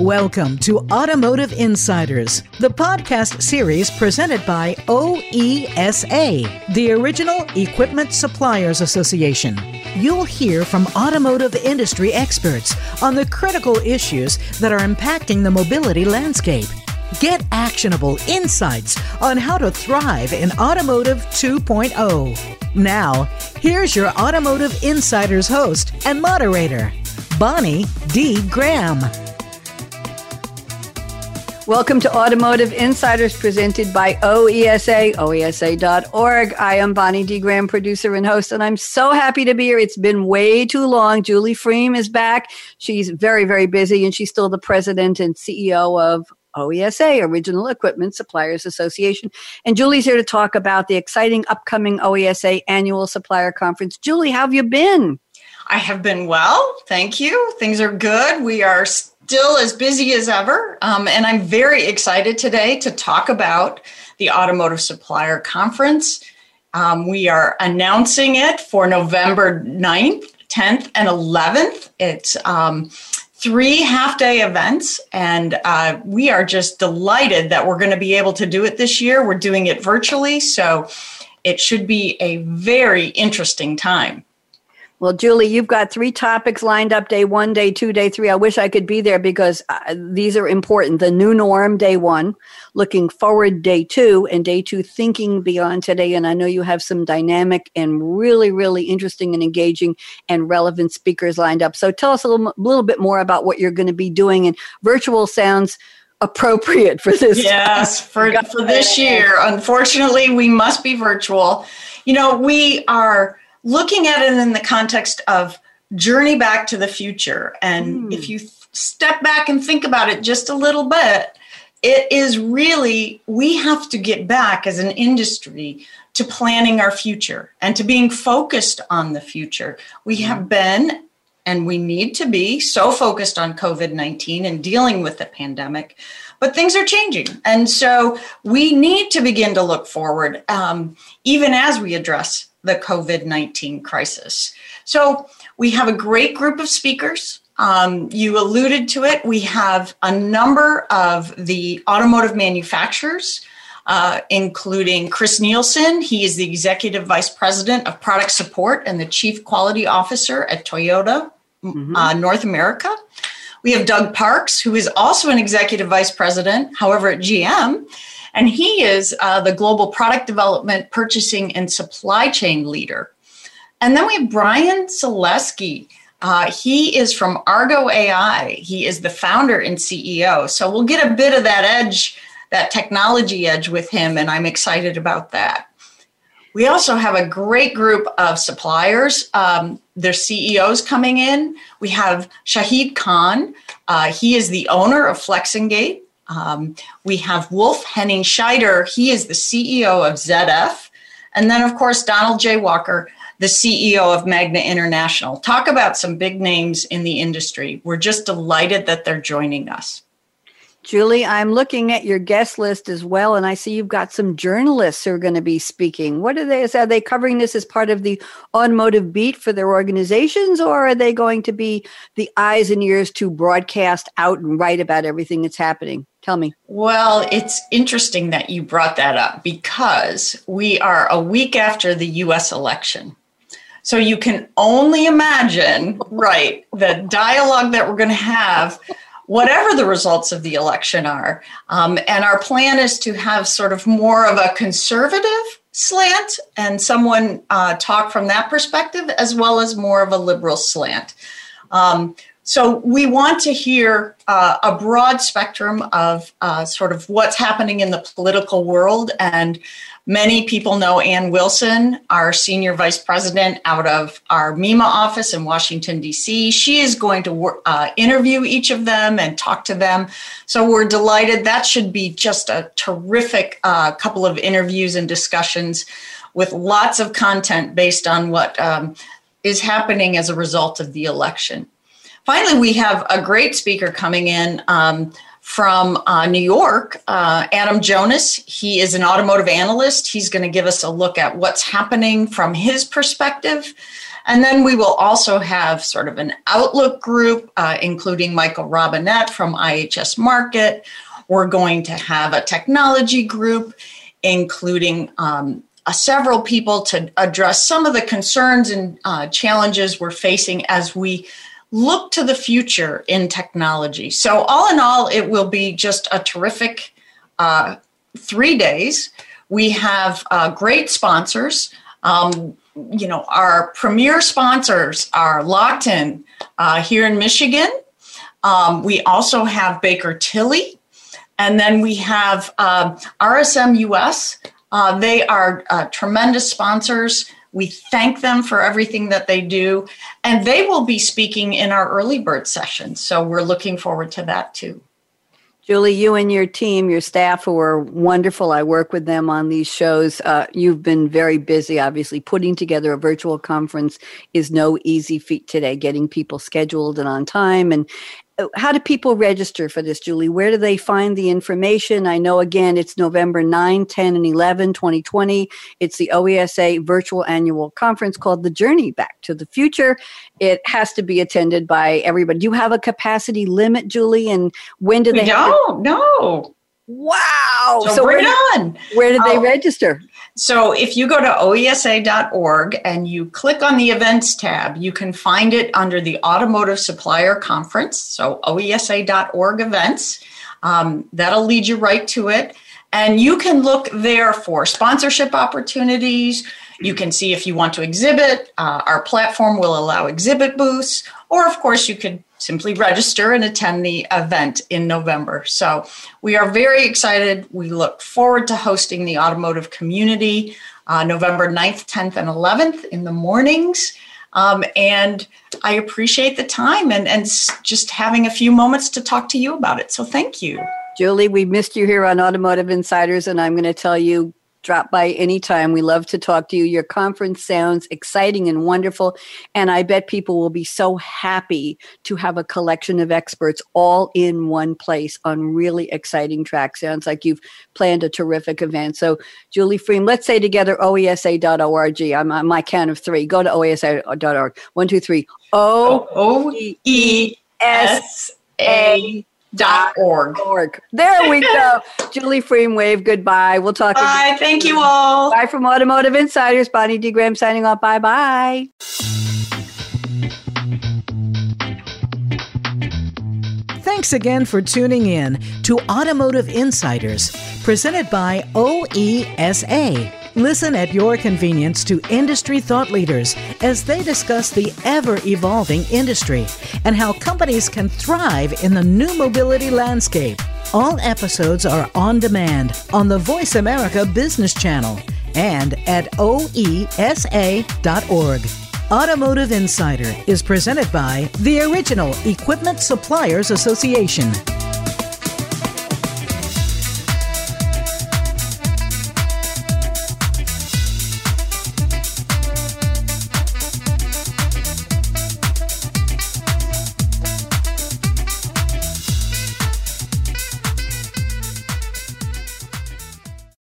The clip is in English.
Welcome to Automotive Insiders, the podcast series presented by OESA, the Original Equipment Suppliers Association. You'll hear from automotive industry experts on the critical issues that are impacting the mobility landscape. Get actionable insights on how to thrive in Automotive 2.0. Now, here's your Automotive Insiders host and moderator, Bonnie D. Graham. Welcome to Automotive Insiders presented by OESA, OESA.org. I am Bonnie D. Graham, producer and host, and I'm so happy to be here. It's been way too long. Julie Fream is back. She's very, very busy, and she's still the president and CEO of OESA, Original Equipment Suppliers Association. And Julie's here to talk about the exciting upcoming OESA annual supplier conference. Julie, how have you been? I have been well. Thank you. Things are good. We are still as busy as ever. Um, and I'm very excited today to talk about the Automotive Supplier Conference. Um, we are announcing it for November 9th, 10th, and 11th. It's um, three half day events, and uh, we are just delighted that we're going to be able to do it this year. We're doing it virtually, so it should be a very interesting time. Well, Julie, you've got three topics lined up day one, day two, day three. I wish I could be there because uh, these are important. The new norm, day one, looking forward, day two, and day two, thinking beyond today. And I know you have some dynamic and really, really interesting and engaging and relevant speakers lined up. So tell us a little, little bit more about what you're going to be doing. And virtual sounds appropriate for this. Yes, for, for this year. Unfortunately, we must be virtual. You know, we are looking at it in the context of journey back to the future. And mm. if you step back and think about it just a little bit, it is really, we have to get back as an industry to planning our future and to being focused on the future. We mm. have been and we need to be so focused on COVID 19 and dealing with the pandemic. But things are changing. And so we need to begin to look forward, um, even as we address the COVID 19 crisis. So we have a great group of speakers. Um, you alluded to it. We have a number of the automotive manufacturers, uh, including Chris Nielsen. He is the Executive Vice President of Product Support and the Chief Quality Officer at Toyota mm-hmm. uh, North America. We have Doug Parks, who is also an Executive Vice President, however, at GM. And he is uh, the global product development, purchasing, and supply chain leader. And then we have Brian Salesky. Uh, he is from Argo AI. He is the founder and CEO. So we'll get a bit of that edge, that technology edge with him, and I'm excited about that. We also have a great group of suppliers, um, their CEOs coming in. We have Shahid Khan. Uh, he is the owner of Flex-N-Gate. Um, we have Wolf Henning Scheider. He is the CEO of ZF. And then, of course, Donald J. Walker, the CEO of Magna International. Talk about some big names in the industry. We're just delighted that they're joining us. Julie, I'm looking at your guest list as well, and I see you've got some journalists who are going to be speaking. What are they? Are they covering this as part of the automotive beat for their organizations, or are they going to be the eyes and ears to broadcast out and write about everything that's happening? Tell me. Well, it's interesting that you brought that up because we are a week after the US election. So you can only imagine, right, the dialogue that we're going to have whatever the results of the election are. Um, and our plan is to have sort of more of a conservative slant and someone uh, talk from that perspective, as well as more of a liberal slant. Um, so we want to hear uh, a broad spectrum of uh, sort of what's happening in the political world and Many people know Ann Wilson, our senior vice president out of our MEMA office in Washington, D.C. She is going to uh, interview each of them and talk to them. So we're delighted. That should be just a terrific uh, couple of interviews and discussions with lots of content based on what um, is happening as a result of the election. Finally, we have a great speaker coming in. Um, from uh, New York, uh, Adam Jonas. He is an automotive analyst. He's going to give us a look at what's happening from his perspective And then we will also have sort of an outlook group, uh, including Michael Robinet from IHS Markit. We're going to have a technology group, including um, uh, several people to address some of the concerns and uh, challenges we're facing as we look to the future in technology. So, all in all, it will be just a terrific uh, three days. We have uh, great sponsors. Um, you know, our premier sponsors are Lockton uh, here in Michigan. Um, we also have Baker Tilly, and then we have uh, RSM US. Uh, they are uh, tremendous sponsors. We thank them for everything that they do, and they will be speaking in our early bird session. So we're looking forward to that too. Julie, you and your team, your staff who are wonderful. I work with them on these shows. Uh, you've been very busy, obviously. Putting together a virtual conference is no easy feat today, getting people scheduled and on time. And Uh, how do people register for this, Julie? Where do they find the information? I know, again, it's November 9, 10, and 11, 2020. It's the OESA virtual annual conference called The Journey Back to the Future. It has to be attended by everybody. Do you have a capacity limit, Julie? And when do they? We don't, no. Wow. So, so we're where, done. Where did they um, register? So if you go to oesa.org and you click on the events tab, you can find it under the Automotive Supplier Conference. So oesa.org events. Um, that'll lead you right to it. And you can look there for sponsorship opportunities. You can see if you want to exhibit. Uh, our platform will allow exhibit booths. Or, of course, you could simply register and attend the event in November. So we are very excited. We look forward to hosting the automotive community uh, November 9th, 10th, and 11th in the mornings. Um, and I appreciate the time and, and just having a few moments to talk to you about it. So thank you. Julie, we missed you here on Automotive Insiders, and I'm going to tell you drop by anytime. We love to talk to you. Your conference sounds exciting and wonderful. And I bet people will be so happy to have a collection of experts all in one place on really exciting tracks. Sounds like you've planned a terrific event. So, Julie Fream, let's say together oesa.org. I'm on my count of three. Go to oesa.org. One, two, three. O E S A dot org. org. There we go. Julie Fream, wave goodbye. We'll talk. Bye. Again. Thank you all. Bye from Automotive Insiders. Bonnie D. Graham signing off. Bye bye. Thanks again for tuning in to Automotive Insiders, presented by OESA. Listen at your convenience to industry thought leaders as they discuss the ever evolving industry and how companies can thrive in the new mobility landscape. All episodes are on demand on the Voice America Business Channel and at oesa.org. Automotive Insider is presented by the Original Equipment Suppliers Association.